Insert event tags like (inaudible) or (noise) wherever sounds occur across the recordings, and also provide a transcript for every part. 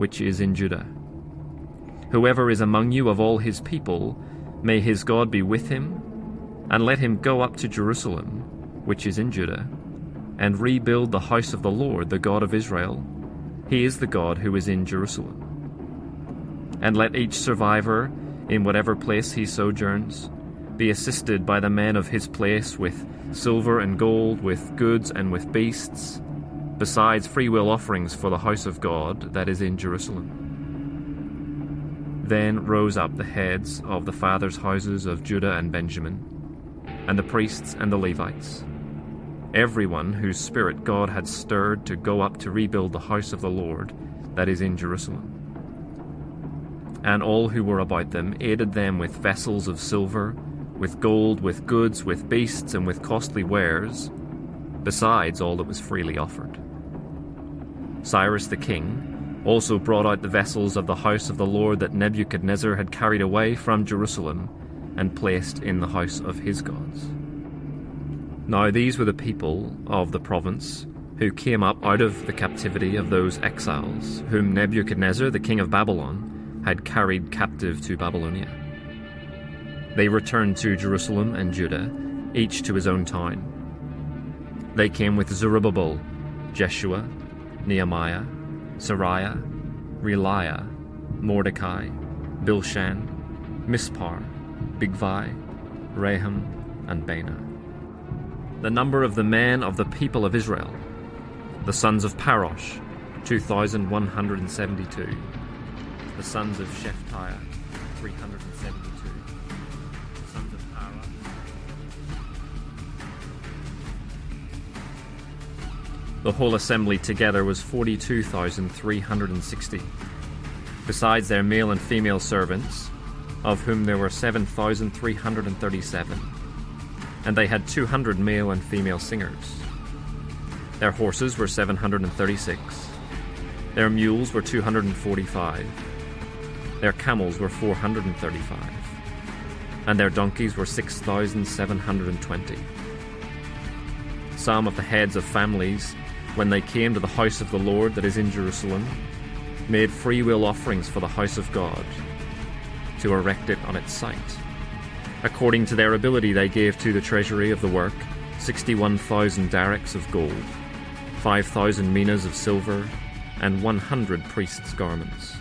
which is in Judah. Whoever is among you of all his people, may his God be with him, and let him go up to Jerusalem, which is in Judah, and rebuild the house of the Lord, the God of Israel. He is the God who is in Jerusalem. And let each survivor, in whatever place he sojourns, be assisted by the men of his place with silver and gold, with goods and with beasts besides freewill offerings for the house of God that is in Jerusalem. Then rose up the heads of the fathers' houses of Judah and Benjamin, and the priests and the Levites, everyone whose spirit God had stirred to go up to rebuild the house of the Lord that is in Jerusalem. And all who were about them aided them with vessels of silver, with gold, with goods, with beasts, and with costly wares, besides all that was freely offered. Cyrus the king also brought out the vessels of the house of the Lord that Nebuchadnezzar had carried away from Jerusalem and placed in the house of his gods. Now these were the people of the province who came up out of the captivity of those exiles, whom Nebuchadnezzar, the king of Babylon, had carried captive to Babylonia. They returned to Jerusalem and Judah, each to his own town. They came with Zerubbabel, Jeshua, Nehemiah, Seraiah, Reelaiah, Mordecai, Bilshan, Mispar, Bigvai, Rehum, and Baanah. The number of the men of the people of Israel, the sons of Parosh, 2,172. The sons of Shephatiah, 372. The whole assembly together was 42,360. Besides their male and female servants, of whom there were 7,337. And they had 200 male and female singers. Their horses were 736. Their mules were 245. Their camels were 435. And their donkeys were 6,720. Some of the heads of families when they came to the house of the Lord that is in Jerusalem, made freewill offerings for the house of God, to erect it on its site. According to their ability, they gave to the treasury of the work 61,000 darics of gold, 5,000 minas of silver, and 100 priests' garments.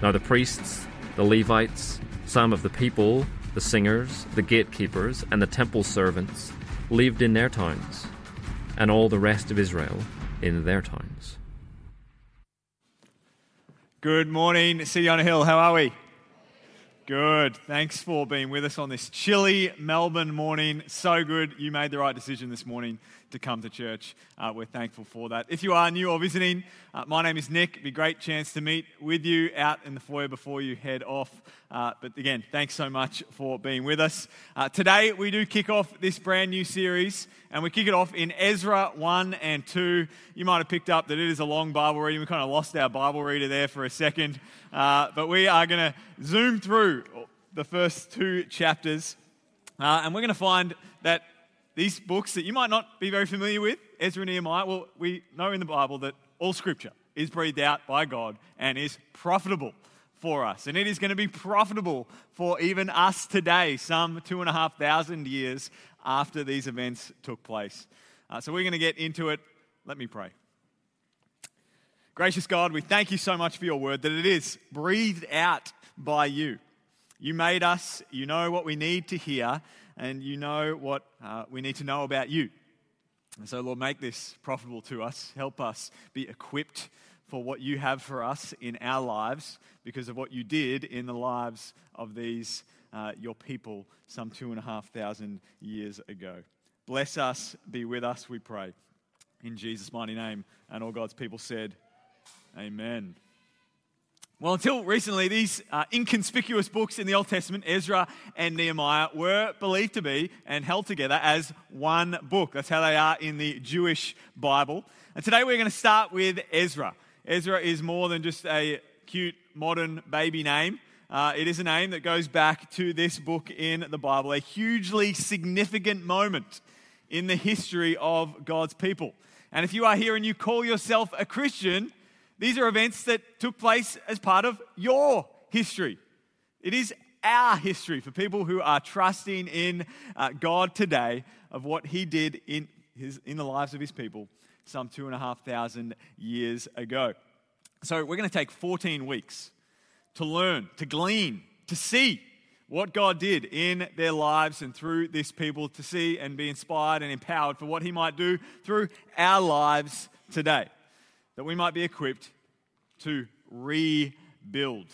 Now the priests, the Levites, some of the people, the singers, the gatekeepers, and the temple servants lived in their towns and all the rest of Israel in their towns. Good morning, City on a Hill. How are we? Good. Thanks for being with us on this chilly Melbourne morning. So good. You made the right decision this morning to come to church. Uh, we're thankful for that. If you are new or visiting, uh, my name is Nick. It'd be a great chance to meet with you out in the foyer before you head off. Uh, but again, thanks so much for being with us. Uh, today, we do kick off this brand new series, and we kick it off in Ezra 1 and 2. You might have picked up that it is a long Bible reading. We kind of lost our Bible reader there for a second. Uh, but we are going to zoom through the first two chapters, uh, and we're going to find that these books that you might not be very familiar with, Ezra and Nehemiah, well, we know in the Bible that all scripture is breathed out by God and is profitable for us. And it is going to be profitable for even us today, some two and a half thousand years after these events took place. Uh, so we're going to get into it. Let me pray. Gracious God, we thank you so much for your word that it is breathed out by you. You made us, you know what we need to hear, and you know what uh, we need to know about you. And so, Lord, make this profitable to us. Help us be equipped for what you have for us in our lives because of what you did in the lives of these, uh, your people, some two and a half thousand years ago. Bless us, be with us, we pray. In Jesus' mighty name. And all God's people said, Amen. Well, until recently, these uh, inconspicuous books in the Old Testament, Ezra and Nehemiah, were believed to be and held together as one book. That's how they are in the Jewish Bible. And today we're going to start with Ezra. Ezra is more than just a cute modern baby name. Uh, it is a name that goes back to this book in the Bible, a hugely significant moment in the history of God's people. And if you are here and you call yourself a Christian, these are events that took place as part of your history. It is our history for people who are trusting in uh, God today of what He did in, his, in the lives of His people some two and a half thousand years ago. So, we're going to take 14 weeks to learn, to glean, to see what God did in their lives and through this people, to see and be inspired and empowered for what He might do through our lives today that we might be equipped to rebuild.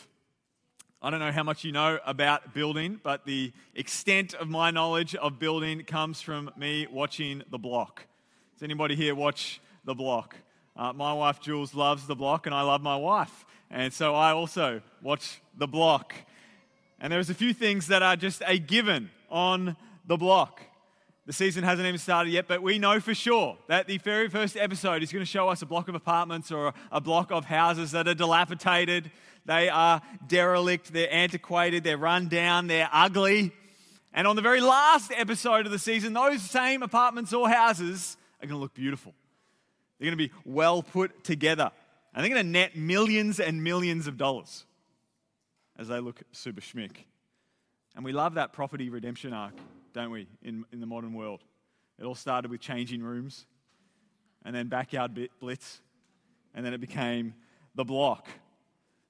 I don't know how much you know about building, but the extent of my knowledge of building comes from me watching The Block. Does anybody here watch The Block? Uh, my wife Jules loves The Block, and I love my wife. And so I also watch The Block. And there's a few things that are just a given on The Block. The season hasn't even started yet, but we know for sure that the very first episode is going to show us a block of apartments or a block of houses that are dilapidated. They are derelict, they're antiquated, they're run down, they're ugly. And on the very last episode of the season, those same apartments or houses are going to look beautiful. They're going to be well put together. And they're going to net millions and millions of dollars as they look super schmick. And we love that property redemption arc don't we, in, in the modern world? It all started with changing rooms, and then backyard blitz, and then it became the block.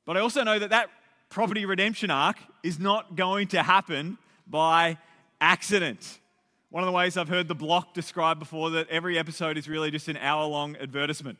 But I also know that that property redemption arc is not going to happen by accident. One of the ways I've heard the block described before that every episode is really just an hour long advertisement.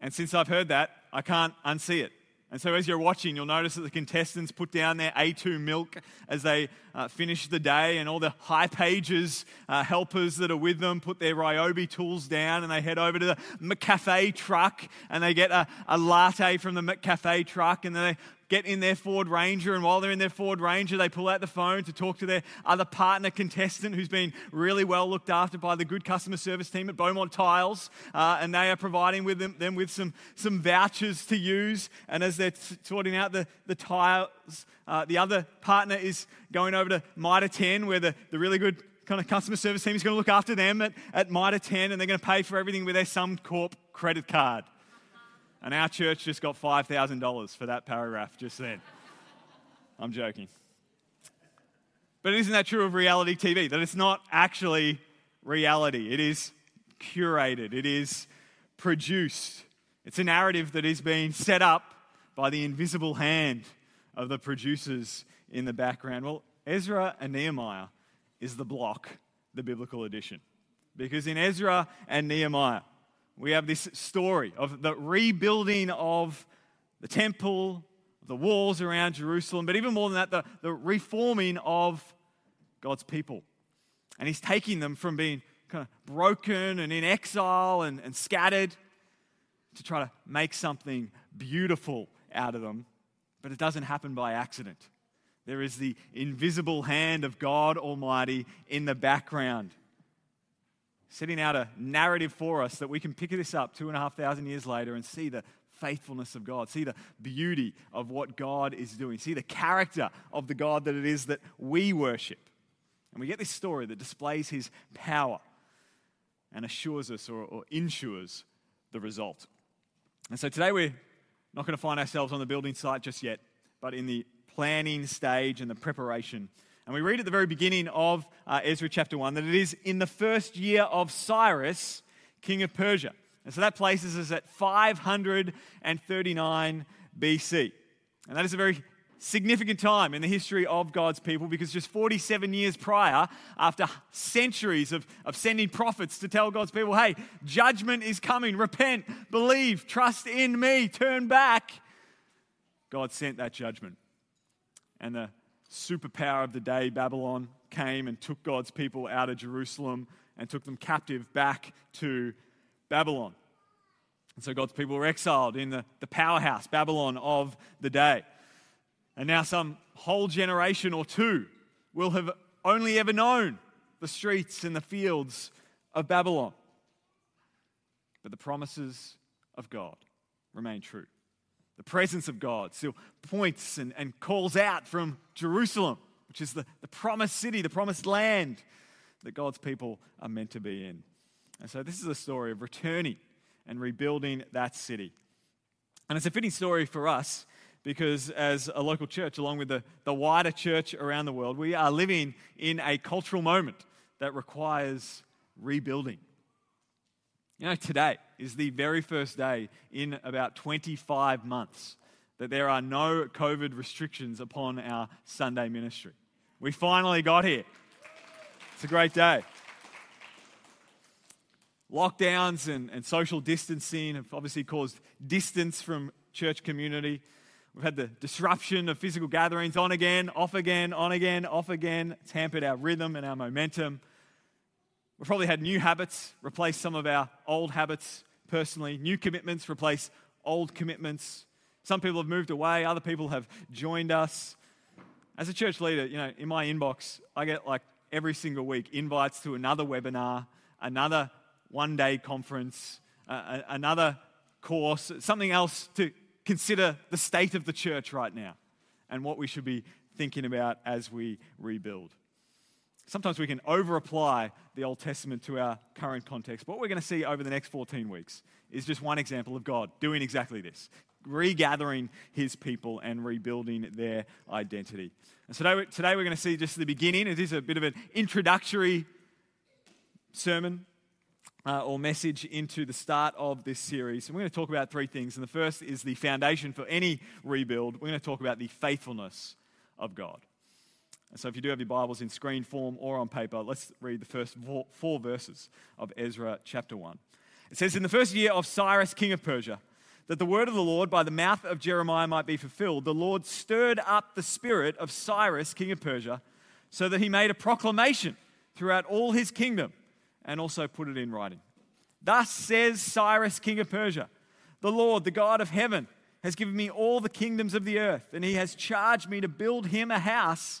And since I've heard that, I can't unsee it. And so, as you're watching, you'll notice that the contestants put down their A2 milk as they uh, finish the day, and all the Hipages uh, helpers that are with them put their Ryobi tools down and they head over to the McCafe truck and they get a, a latte from the McCafe truck, and then they get in their Ford Ranger, and while they're in their Ford Ranger, they pull out the phone to talk to their other partner contestant who's been really well looked after by the good customer service team at Beaumont Tiles, uh, and they are providing with them, them, with some, some vouchers to use. And as they're sorting out the, the tiles, uh, the other partner is going over to Mitre 10, where the, the really good kind of customer service team is going to look after them at, at Mitre 10, and they're going to pay for everything with their Suncorp credit card. And our church just got $5,000 for that paragraph just then. (laughs) I'm joking. But isn't that true of reality TV? That it's not actually reality, it is curated, it is produced. It's a narrative that is being set up by the invisible hand of the producers in the background. Well, Ezra and Nehemiah is the block, the biblical edition. Because in Ezra and Nehemiah, we have this story of the rebuilding of the temple, the walls around Jerusalem, but even more than that, the, the reforming of God's people. And He's taking them from being kind of broken and in exile and, and scattered to try to make something beautiful out of them. But it doesn't happen by accident. There is the invisible hand of God Almighty in the background setting out a narrative for us that we can pick this up two and a half thousand years later and see the faithfulness of God, see the beauty of what God is doing, see the character of the God that it is that we worship. And we get this story that displays his power and assures us or, or ensures the result. And so today we're not going to find ourselves on the building site just yet, but in the planning stage and the preparation And we read at the very beginning of uh, Ezra chapter 1 that it is in the first year of Cyrus, king of Persia. And so that places us at 539 BC. And that is a very significant time in the history of God's people because just 47 years prior, after centuries of, of sending prophets to tell God's people, hey, judgment is coming, repent, believe, trust in me, turn back, God sent that judgment. And the superpower of the day, Babylon, came and took God's people out of Jerusalem and took them captive back to Babylon. And so God's people were exiled in the, the powerhouse, Babylon of the day. And now, some whole generation or two will have only ever known the streets and the fields of Babylon. But the promises of God remain true. The presence of God still points and, and calls out from Jerusalem, which is the, the promised city, the promised land that God's people are meant to be in. And so, this is a story of returning and rebuilding that city. And it's a fitting story for us because, as a local church, along with the, the wider church around the world, we are living in a cultural moment that requires rebuilding. You know, today is the very first day in about 25 months that there are no COVID restrictions upon our Sunday ministry. We finally got here. It's a great day. Lockdowns and, and social distancing have obviously caused distance from church community. We've had the disruption of physical gatherings on again, off again, on again, off again. It's hampered our rhythm and our momentum. We've probably had new habits replace some of our old habits personally, new commitments replace old commitments. Some people have moved away, other people have joined us. As a church leader, you know, in my inbox, I get like every single week invites to another webinar, another one day conference, uh, another course, something else to consider the state of the church right now and what we should be thinking about as we rebuild. Sometimes we can over apply the Old Testament to our current context. What we're going to see over the next 14 weeks is just one example of God doing exactly this regathering his people and rebuilding their identity. And today, today we're going to see just the beginning. It is a bit of an introductory sermon uh, or message into the start of this series. And we're going to talk about three things. And the first is the foundation for any rebuild. We're going to talk about the faithfulness of God. And so, if you do have your Bibles in screen form or on paper, let's read the first four, four verses of Ezra chapter 1. It says, In the first year of Cyrus, king of Persia, that the word of the Lord by the mouth of Jeremiah might be fulfilled, the Lord stirred up the spirit of Cyrus, king of Persia, so that he made a proclamation throughout all his kingdom and also put it in writing. Thus says Cyrus, king of Persia The Lord, the God of heaven, has given me all the kingdoms of the earth, and he has charged me to build him a house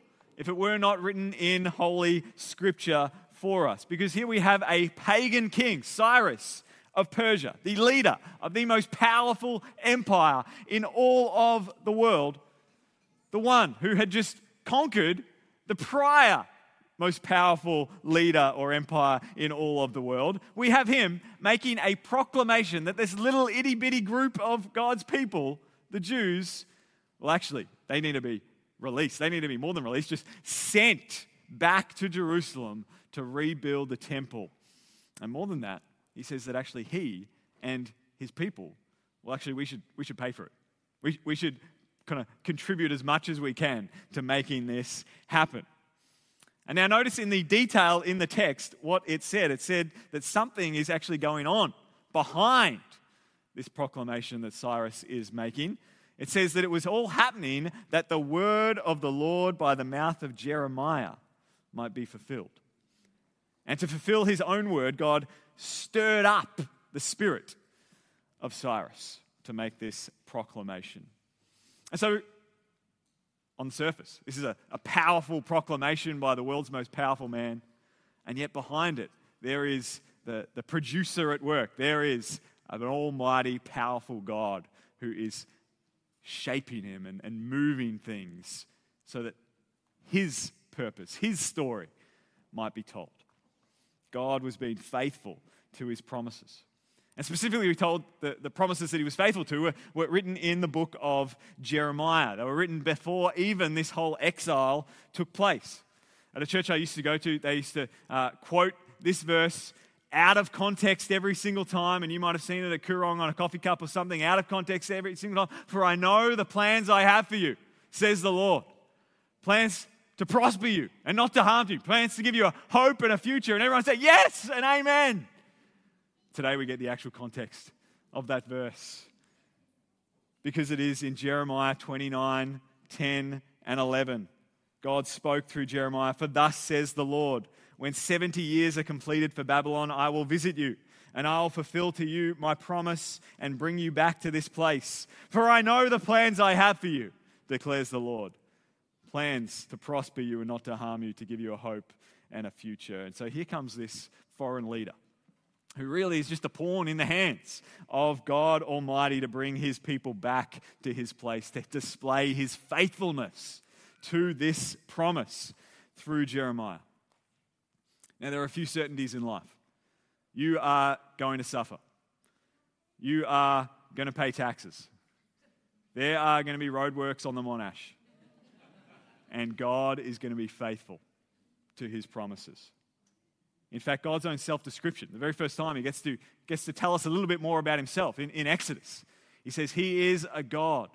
if it were not written in Holy Scripture for us. Because here we have a pagan king, Cyrus of Persia, the leader of the most powerful empire in all of the world, the one who had just conquered the prior most powerful leader or empire in all of the world. We have him making a proclamation that this little itty bitty group of God's people, the Jews, well, actually, they need to be released. They need to be more than released, just sent back to Jerusalem to rebuild the temple. And more than that, he says that actually he and his people, well, actually, we should, we should pay for it. We, we should kind of contribute as much as we can to making this happen. And now, notice in the detail in the text what it said. It said that something is actually going on behind this proclamation that Cyrus is making. It says that it was all happening that the word of the Lord by the mouth of Jeremiah might be fulfilled. And to fulfill his own word, God stirred up the spirit of Cyrus to make this proclamation. And so, on the surface, this is a, a powerful proclamation by the world's most powerful man. And yet, behind it, there is the, the producer at work. There is an almighty, powerful God who is shaping him and, and moving things so that his purpose, his story, might be told. God was being faithful to his promises. And specifically, we told the, the promises that he was faithful to were, were written in the book of Jeremiah. They were written before even this whole exile took place. At a church I used to go to, they used to uh, quote this verse out of context every single time, and you might have seen it at Koorong on a coffee cup or something, out of context every single time. For I know the plans I have for you, says the Lord. Plans to prosper you and not to harm you, plans to give you a hope and a future. And everyone say, Yes and amen. Today we get the actual context of that verse because it is in Jeremiah 29 10 and 11. God spoke through Jeremiah, For thus says the Lord, when 70 years are completed for Babylon, I will visit you, and I will fulfill to you my promise and bring you back to this place. For I know the plans I have for you, declares the Lord plans to prosper you and not to harm you, to give you a hope and a future. And so here comes this foreign leader who really is just a pawn in the hands of God Almighty to bring his people back to his place, to display his faithfulness to this promise through Jeremiah. Now, there are a few certainties in life. You are going to suffer, you are going to pay taxes, there are going to be roadworks on the Monash, and God is going to be faithful to his promises. In fact, God's own self description, the very first time he gets to, gets to tell us a little bit more about himself in, in Exodus. He says, He is a God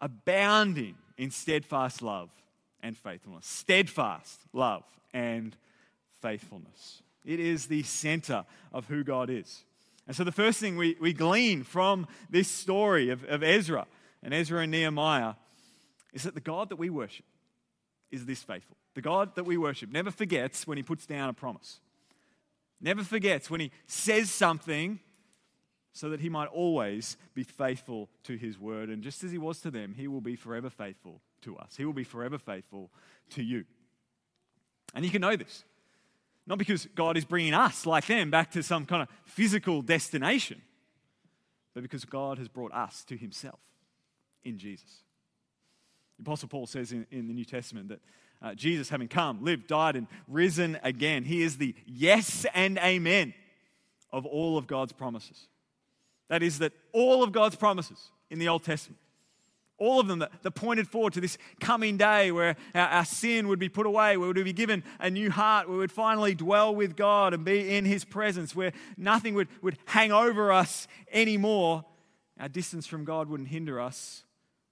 abounding in steadfast love and faithfulness. Steadfast love and faithfulness. It is the center of who God is. And so, the first thing we, we glean from this story of, of Ezra and Ezra and Nehemiah is that the God that we worship is this faithful. The God that we worship never forgets when he puts down a promise, never forgets when he says something so that he might always be faithful to his word. And just as he was to them, he will be forever faithful to us. He will be forever faithful to you. And you can know this. Not because God is bringing us, like them, back to some kind of physical destination, but because God has brought us to himself in Jesus. The Apostle Paul says in, in the New Testament that uh, Jesus, having come, lived, died, and risen again, he is the yes and amen of all of God's promises. That is, that all of God's promises in the Old Testament, all of them that, that pointed forward to this coming day where our, our, sin would be put away, where we would be given a new heart, where we would finally dwell with God and be in His presence, where nothing would, would hang over us anymore. Our distance from God wouldn't hinder us.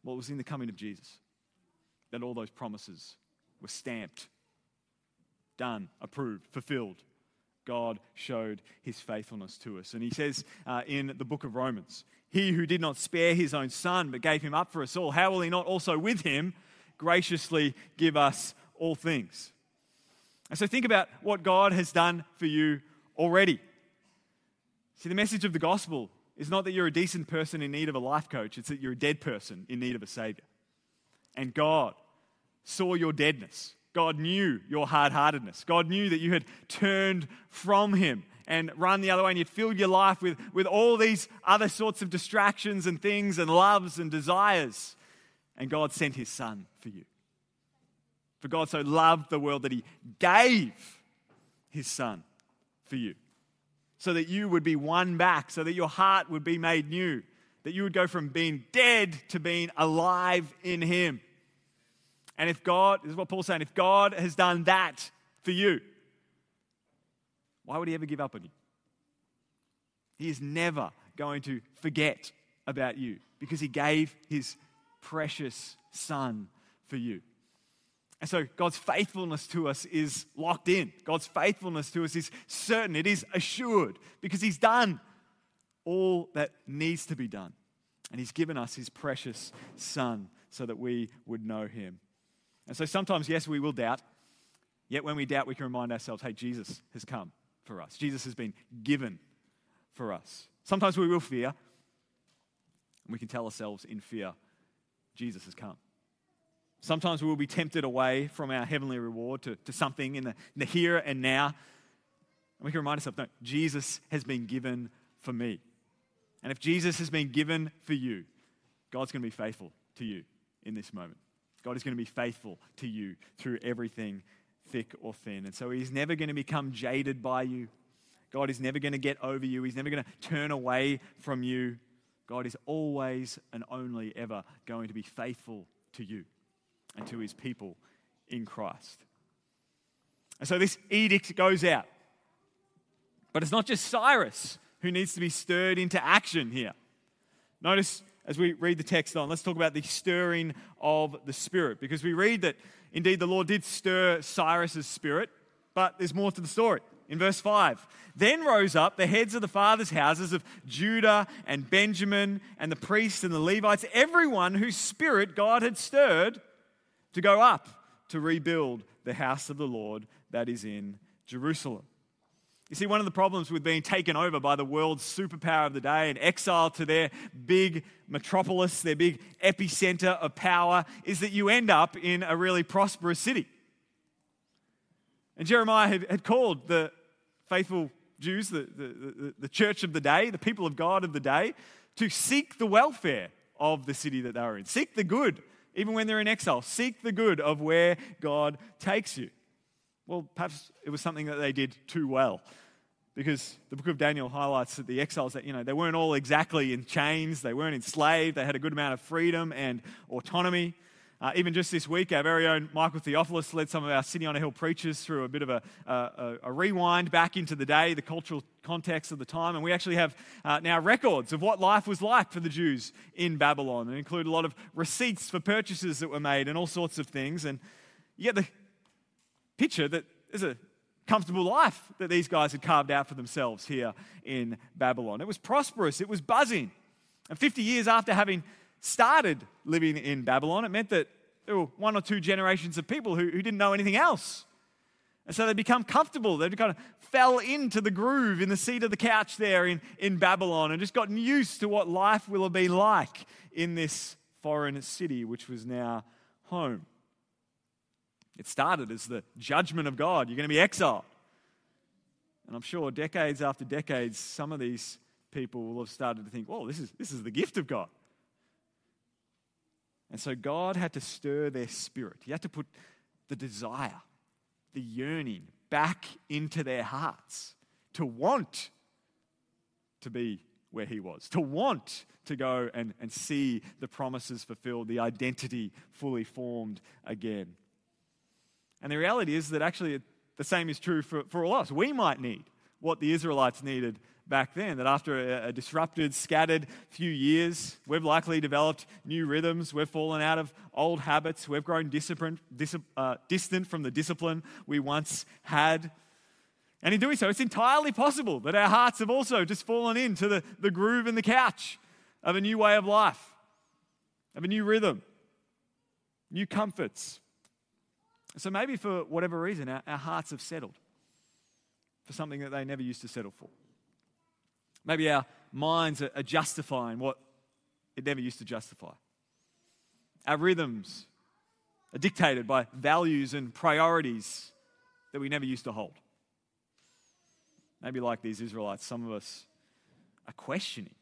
What was in the coming of Jesus? that all those promises were stamped, done, approved, fulfilled. God showed his faithfulness to us. And he says uh, in the book of Romans, He who did not spare his own son, but gave him up for us all, how will he not also with him graciously give us all things? And so think about what God has done for you already. See, the message of the gospel is not that you're a decent person in need of a life coach, it's that you're a dead person in need of a savior. And God saw your deadness. God knew your hard heartedness. God knew that you had turned from Him and run the other way, and you'd filled your life with, with all these other sorts of distractions and things and loves and desires. And God sent His Son for you. For God so loved the world that He gave His Son for you, so that you would be won back, so that your heart would be made new, that you would go from being dead to being alive in Him. And if God, this is what Paul's saying, if God has done that for you, why would he ever give up on you? He is never going to forget about you because he gave his precious son for you. And so God's faithfulness to us is locked in. God's faithfulness to us is certain. It is assured because he's done all that needs to be done. And he's given us his precious son so that we would know him. And so sometimes, yes, we will doubt. Yet when we doubt, we can remind ourselves hey, Jesus has come for us, Jesus has been given for us. Sometimes we will fear, and we can tell ourselves in fear, Jesus has come. Sometimes we will be tempted away from our heavenly reward to, to something in the, in the here and now. And we can remind ourselves no, Jesus has been given for me. And if Jesus has been given for you, God's going to be faithful to you in this moment. God is going to be faithful to you through everything, thick or thin. And so He's never going to become jaded by you. God is never going to get over you. He's never going to turn away from you. God is always and only ever going to be faithful to you and to his people in Christ. And so this edict goes out. But it's not just Cyrus who needs to be stirred into action here. Notice as we read the text on, let's talk about the stirring of the Spirit, because we read that indeed the Lord did stir Cyrus's spirit, but there's more to the story. In verse 5, then rose up the heads of the fathers' houses of Judah and Benjamin and the priests and the Levites, everyone whose spirit God had stirred to go up to rebuild the house of the Lord that is in Jerusalem. You see, one of the problems with being taken over by the world's superpower of the day and exiled to their big metropolis, their big epicenter of power, is that you end up in a really prosperous city. And Jeremiah had, had called the faithful Jews, the, the, the, the church of the day, the people of God of the day, to seek the welfare of the city that they were in. Seek the good even when they're in exile. Seek the good of where God takes you. Well, perhaps it was something that they did too well. Because the book of Daniel highlights that the exiles that you know they weren't all exactly in chains, they weren't enslaved, they had a good amount of freedom and autonomy. Uh, even just this week, our very own Michael Theophilus led some of our City on a Hill preachers through a bit of a, a, a rewind back into the day, the cultural context of the time. And we actually have uh, now records of what life was like for the Jews in Babylon and include a lot of receipts for purchases that were made and all sorts of things. And you get the picture that there's a comfortable life that these guys had carved out for themselves here in Babylon. It was prosperous, it was buzzing. And 50 years after having started living in Babylon, it meant that there were one or two generations of people who, who didn't know anything else. And so they'd become comfortable. They kind of fell into the groove in the seat of the couch there in, in Babylon and just gotten used to what life will have been like in this foreign city, which was now home. It started as the judgment of God. You're going to be exiled. And I'm sure decades after decades, some of these people will have started to think, "Well, this is, this is the gift of God. And so God had to stir their spirit. He had to put the desire, the yearning back into their hearts to want to be where He was, to want to go and, and see the promises fulfilled, the identity fully formed again. And the reality is that actually the same is true for, for all of us. We might need what the Israelites needed back then. That after a, a, disrupted, scattered few years, we've likely developed new rhythms. We've fallen out of old habits. We've grown dis, uh, distant from the discipline we once had. And in doing so, it's entirely possible that our hearts have also just fallen into the, the groove and the couch of a new way of life, of a new rhythm, new comforts. So maybe for whatever reason, our, our hearts have settled for something that they never used to settle for. Maybe our minds are justifying what it never used to justify. Our rhythms are dictated by values and priorities that we never used to hold. Maybe like these Israelites, some of us are questioning,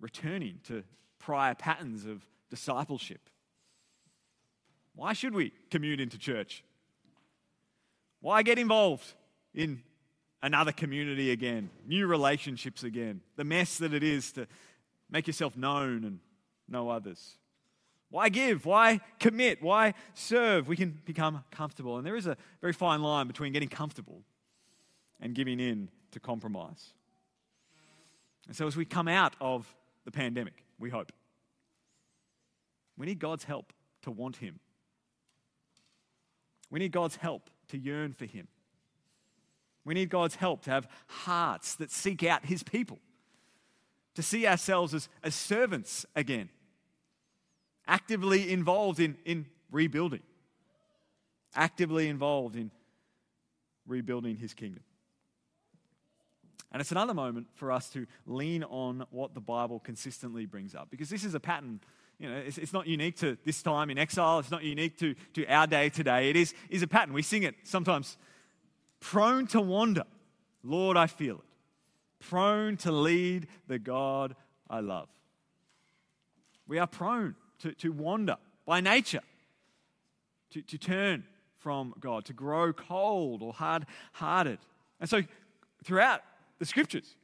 returning to prior patterns of discipleship. Why should we commute into church? Why get involved in another community again, new relationships again, the mess that it is to make yourself known and know others. Why give? Why commit? Why serve? We can become comfortable. And there is a very fine line between getting comfortable and giving in to compromise. And so, as we come out of the pandemic, we hope, we need God's help to want Him. We need God's help to yearn for Him. We need God's help to have hearts that seek out His people, to see ourselves as, as servants again, actively involved in, in rebuilding, actively involved in rebuilding His kingdom. And it's another moment for us to lean on what the Bible consistently brings up, because this is a pattern you know, it's, it's, not unique to this time in exile. It's not unique to, to our day today. It is, is a pattern. We sing it sometimes. Prone to wander, Lord, I feel it. Prone to lead the God I love. We are prone to, to wander by nature, to, to turn from God, to grow cold or hard hearted. And so, throughout the scriptures,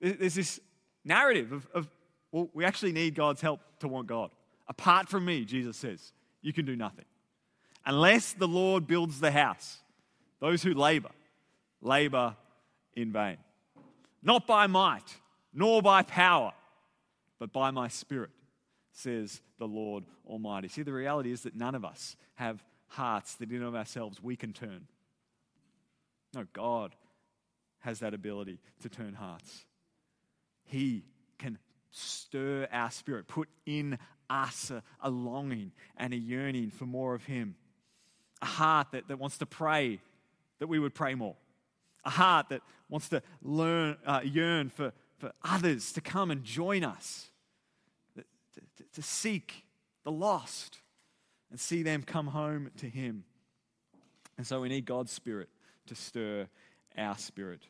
there's this narrative of, of, well, we actually need God's help to want God. Apart from me, Jesus says, you can do nothing. Unless the Lord builds the house, those who labor, labor in vain. Not by might, nor by power, but by my spirit, says the Lord Almighty. See, the reality is that none of us have hearts that in of ourselves we can turn. No, God has that ability to turn hearts. He can stir our spirit, put in us a, a, longing and a yearning for more of Him. A heart that, that wants to pray that we would pray more. A heart that wants to learn, uh, yearn for, for others to come and join us, to, to, to seek the lost and see them come home to Him. And so we need God's Spirit to stir our spirit.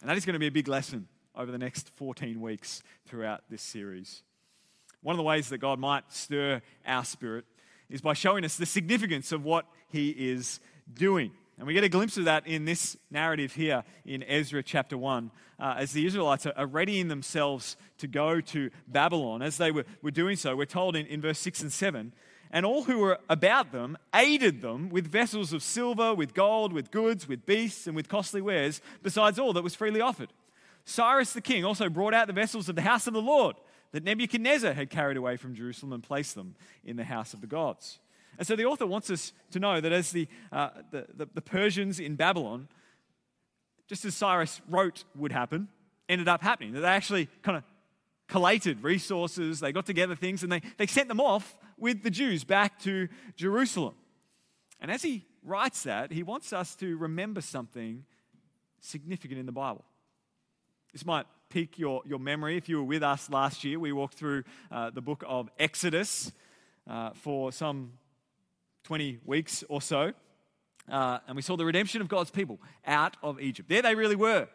And that is going to be a big lesson over the next 14 weeks throughout this series. One of the ways that God might stir our spirit is by showing us the significance of what He is doing. And we get a glimpse of that in this narrative here in Ezra chapter 1, uh, as the Israelites are, readying themselves to go to Babylon. As they were, were doing so, we're told in, in verse 6 and 7 and all who were about them aided them with vessels of silver, with gold, with goods, with beasts, and with costly wares, besides all that was freely offered. Cyrus the king also brought out the vessels of the house of the Lord that Nebuchadnezzar had carried away from Jerusalem and placed them in the house of the gods. And so the author wants us to know that as the, uh, the, the, the Persians in Babylon, just as Cyrus wrote would happen, ended up happening. That they actually kind of collated resources, they got together things, and they, they sent them off with the Jews back to Jerusalem. And as he writes that, he wants us to remember something significant in the Bible. This might pique your, your memory. If you were with us last year, we walked through uh, the book of Exodus uh, for some 20 weeks or so. Uh, and we saw the redemption of God's people out of Egypt. There they really were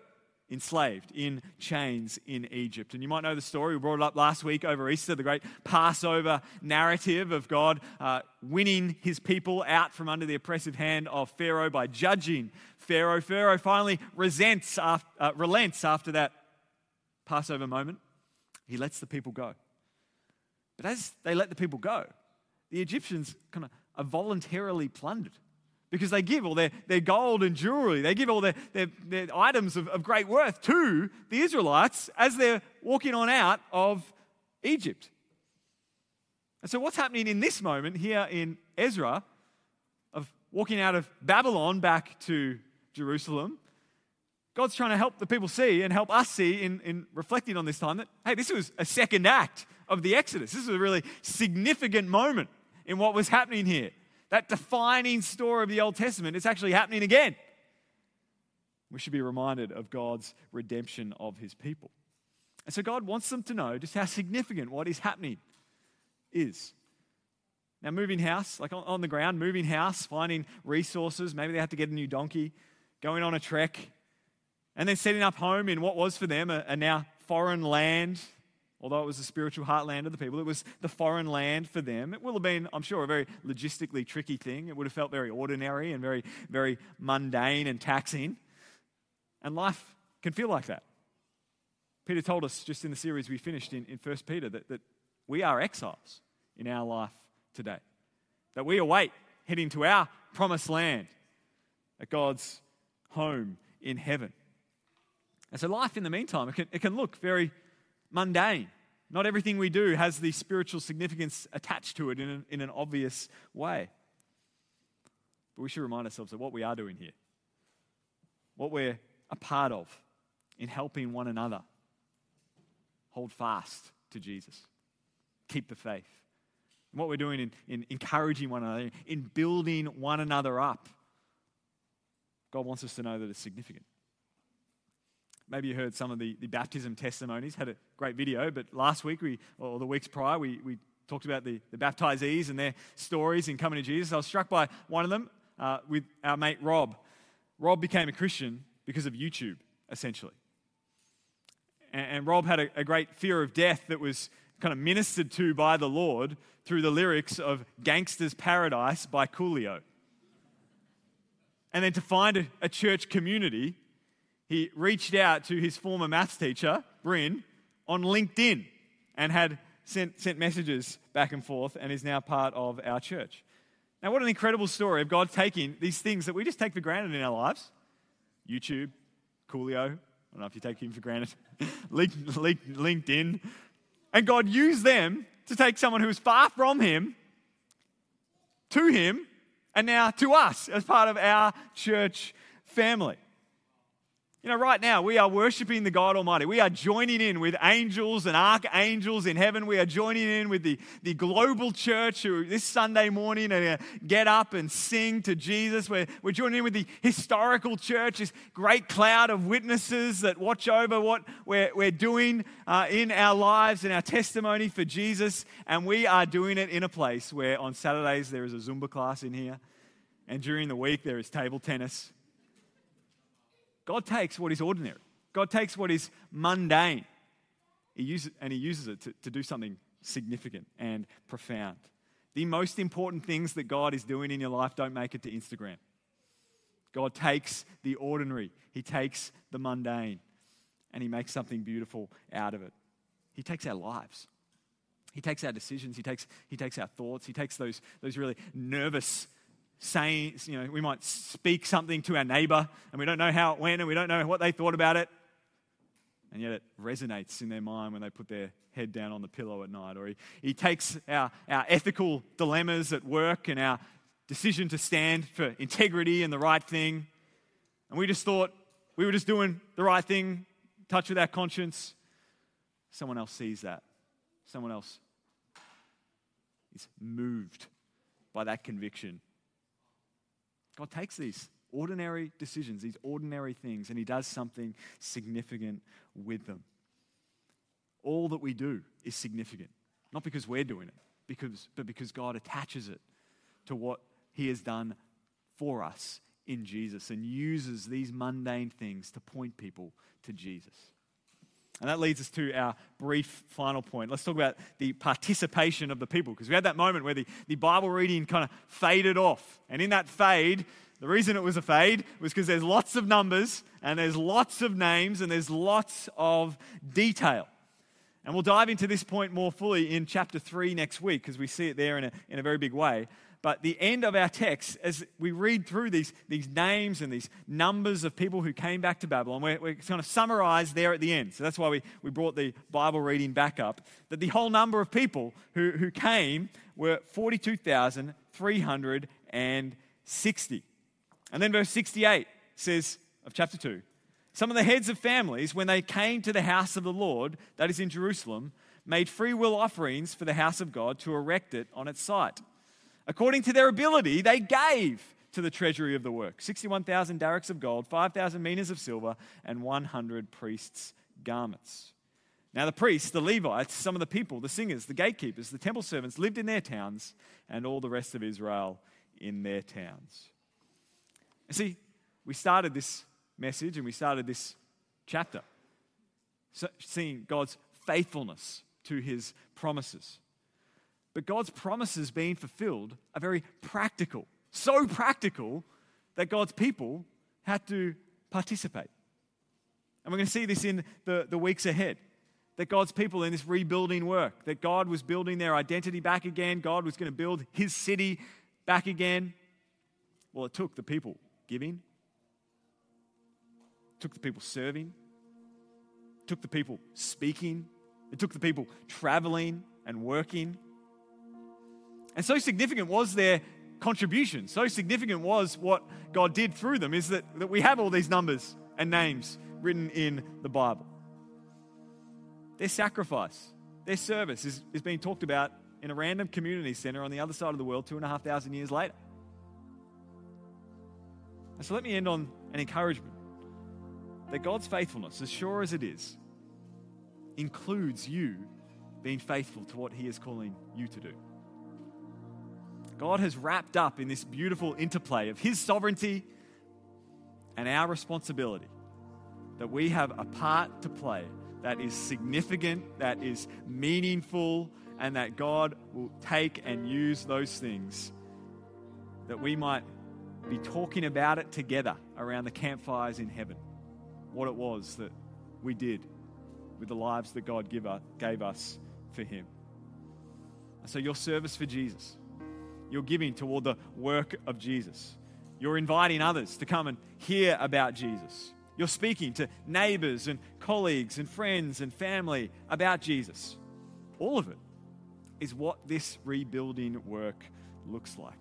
enslaved in chains in Egypt. And you might know the story. We brought it up last week over Easter, the great Passover narrative of God uh, winning his people out from under the oppressive hand of Pharaoh by judging Pharaoh. Pharaoh finally resents, after, uh, relents after that Passover moment. He lets the people go. But as they let the people go, the Egyptians kind of are voluntarily plundered because they give all their, their gold and jewelry, they give all their, their, their items of, of great worth to the Israelites as they're walking on out of Egypt. And so, what's happening in this moment here in Ezra of walking out of Babylon back to Jerusalem? God's trying to help the people see and help us see in, in reflecting on this time that, hey, this was a second act of the Exodus. This was a really significant moment in what was happening here that defining story of the Old Testament, it's actually happening again. We should be reminded of God's redemption of his people. And so God wants them to know just how significant what is happening is. Now, moving house, like on, the ground, moving house, finding resources, maybe they have to get a new donkey, going on a trek, and then setting up home in what was for them a, a now foreign land Although it was the spiritual heartland of the people, it was the foreign land for them. It will have been, I'm sure, a very logistically tricky thing. It would have felt very ordinary and very, very mundane and taxing. And life can feel like that. Peter told us just in the series we finished in, in 1 Peter that, that we are exiles in our life today. That we await heading to our promised land at God's home in heaven. And so life in the meantime, it can, it can look very mundane. Not everything we do has the spiritual significance attached to it in an, in an obvious way. But we should remind ourselves of what we are doing here, what we're a part of in helping one another hold fast to Jesus, keep the faith. And what we're doing in, in encouraging one another, in building one another up. God wants us to know that it's significant. Maybe you heard some of the, the baptism testimonies, had a great video, but last week we, or the weeks prior, we, we talked about the, the baptizees and their stories in coming to Jesus. I was struck by one of them uh, with our mate Rob. Rob became a Christian because of YouTube, essentially. And, and Rob had a, a great fear of death that was kind of ministered to by the Lord through the lyrics of Gangster's Paradise by Coolio. And then to find a, a church community, he reached out to his former maths teacher, Bryn, on LinkedIn and had sent, sent messages back and forth and is now part of our church. Now, what an incredible story of God taking these things that we just take for granted in our lives YouTube, Coolio, I don't know if you take him for granted, (laughs) LinkedIn, and God used them to take someone who was far from him to him and now to us as part of our church family. You know, right now we are worshiping the God Almighty. We are joining in with angels and archangels in heaven. We are joining in with the, the global church who this Sunday morning and get up and sing to Jesus. We're, we're joining in with the historical church, this great cloud of witnesses that watch over what we're, we're doing uh, in our lives and our testimony for Jesus. And we are doing it in a place where on Saturdays there is a Zumba class in here, and during the week there is table tennis God takes what is ordinary, God takes what is mundane, he uses, and He uses it to, to do something significant and profound. The most important things that God is doing in your life don't make it to Instagram. God takes the ordinary, He takes the mundane, and He makes something beautiful out of it. He takes our lives. He takes our decisions. He takes, he takes our thoughts. He takes those, those really nervous saying, you know, we might speak something to our neighbor and we don't know how it went and we don't know what they thought about it. And yet it resonates in their mind when they put their head down on the pillow at night. Or he, he takes our, our ethical dilemmas at work and our decision to stand for integrity and the right thing. And we just thought we were just doing the right thing, touch with our conscience. Someone else sees that. Someone else is moved by that conviction God takes these ordinary decisions, these ordinary things, and He does something significant with them. All that we do is significant, not because we're doing it, because, but because God attaches it to what He has done for us in Jesus and uses these mundane things to point people to Jesus. And that leads us to our brief final point. Let's talk about the participation of the people, because we had that moment where the, the Bible reading kind of faded off. And in that fade, the reason it was a fade was because there's lots of numbers, and there's lots of names, and there's lots of detail. And we'll dive into this point more fully in chapter 3 next week, because we see it there in a, in a very big way. But the end of our text, as we read through these, these names and these numbers of people who came back to Babylon, we're, we're kind of summarized there at the end. So that's why we, we brought the Bible reading back up. That the whole number of people who, who came were 42,360. And then verse 68 says of chapter 2 Some of the heads of families, when they came to the house of the Lord, that is in Jerusalem, made free will offerings for the house of God to erect it on its site. According to their ability, they gave to the treasury of the work 61,000 darics of gold, 5,000 minas of silver, and 100 priests' garments. Now, the priests, the Levites, some of the people, the singers, the gatekeepers, the temple servants lived in their towns, and all the rest of Israel in their towns. You see, we started this message and we started this chapter seeing God's faithfulness to his promises. But God's promises being fulfilled are very practical. So practical that God's people had to participate. And we're going to see this in the, the weeks ahead. That God's people in this rebuilding work, that God was building their identity back again, God was going to build his city back again. Well, it took the people giving, it took the people serving, it took the people speaking, it took the people traveling and working. And so significant was their contribution, so significant was what God did through them, is that, that we have all these numbers and names written in the Bible. Their sacrifice, their service is, is being talked about in a random community center on the other side of the world two and a half thousand years later. And so let me end on an encouragement that God's faithfulness, as sure as it is, includes you being faithful to what He is calling you to do. God has wrapped up in this beautiful interplay of His sovereignty and our responsibility that we have a part to play that is significant, that is meaningful, and that God will take and use those things that we might be talking about it together around the campfires in heaven. What it was that we did with the lives that God gave us for Him. So, your service for Jesus, your giving toward the work of Jesus, you're inviting others to come and hear about Jesus. You're speaking to neighbors and colleagues and friends and family about Jesus. All of it is what this rebuilding work looks like.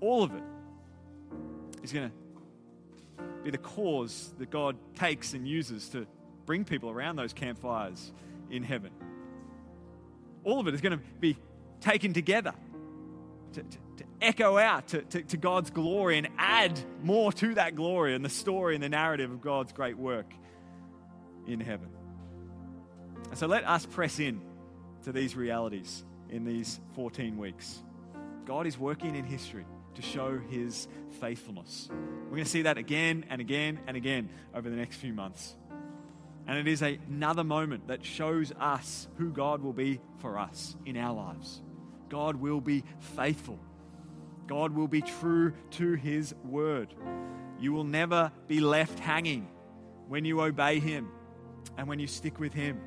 All of it is going to be the cause that God takes and uses to bring people around those campfires in heaven. All of it is going to be taken together to, to, to echo out to, to, to God's glory and add more to that glory and the story and the narrative of God's great work in heaven. And so let us press in to these realities in these 14 weeks. God is working in history to show his faithfulness. We're going to see that again and again and again over the next few months. And it is another moment that shows us who God will be for us in our lives. God will be faithful. God will be true to his word. You will never be left hanging when you obey him and when you stick with him.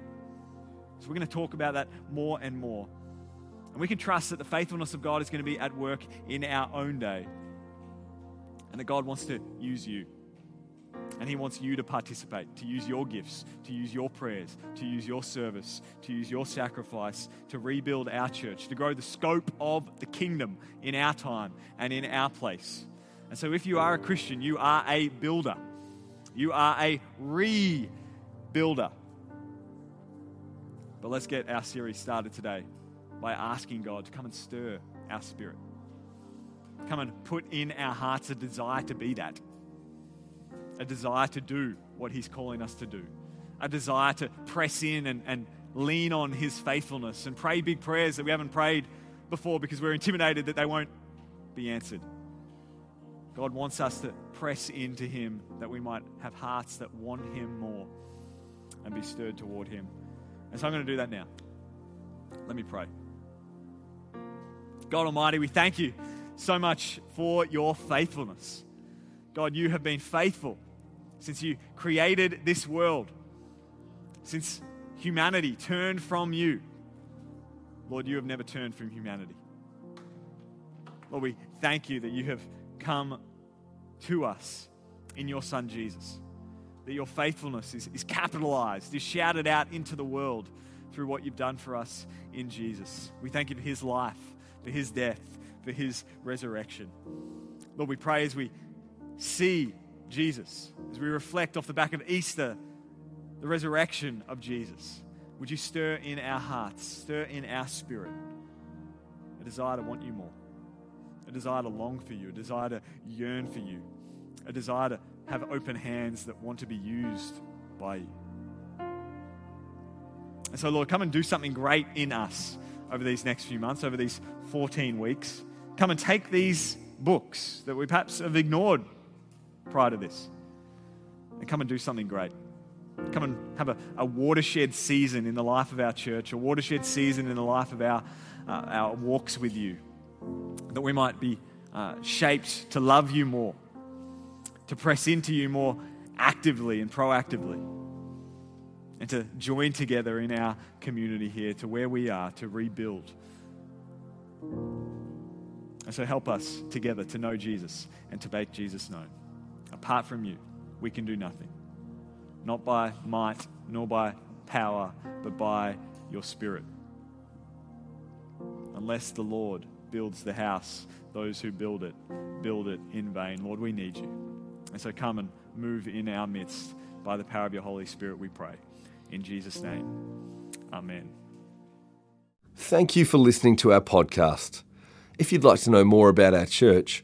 So, we're going to talk about that more and more. And we can trust that the faithfulness of God is going to be at work in our own day. And that God wants to use you. And He wants you to participate, to use your gifts, to use your prayers, to use your service, to use your sacrifice to rebuild our church, to grow the scope of the kingdom in our time and in our place. And so, if you are a Christian, you are a builder, you are a rebuilder. But let's get our series started today by asking God to come and stir our spirit. Come and put in our hearts a desire to be that a desire to do what He's calling us to do, a desire to press in and, and lean on His faithfulness and pray big prayers that we haven't prayed before because we're intimidated that they won't be answered. God wants us to press into Him that we might have hearts that want Him more and be stirred toward Him. And so I'm going to do that now. Let me pray. God Almighty, we thank you so much for your faithfulness. God, you have been faithful since you created this world, since humanity turned from you. Lord, you have never turned from humanity. Lord, we thank you that you have come to us in your Son Jesus, that your faithfulness is, is capitalized, is shouted out into the world through what you've done for us in Jesus. We thank you for his life, for his death, for his resurrection. Lord, we pray as we see Jesus, as we reflect off the back of Easter, the resurrection of Jesus, would you stir in our hearts, stir in our spirit a desire to want you more, a desire to long for you, a desire to yearn for you, a desire to have open hands that want to be used by you. And so, Lord, come and do something great in us over these next few months, over these 14 weeks. Come and take these books that we perhaps have ignored prior to this and come and do something great. Come and have a, a watershed season in the life of our church, a watershed season in the life of our, uh, our walks with you, that we might be uh, shaped to love you more, to press into you more actively and proactively, and to join together in our community here to where we are to rebuild. And so help us together to know Jesus and to make Jesus known. Apart from you, we can do nothing. Not by might, nor by power, but by your Spirit. Unless the Lord builds the house, those who build it, build it in vain. Lord, we need you. And so come and move in our midst by the power of your Holy Spirit, we pray. In Jesus' name, amen. Thank you for listening to our podcast. If you'd like to know more about our church,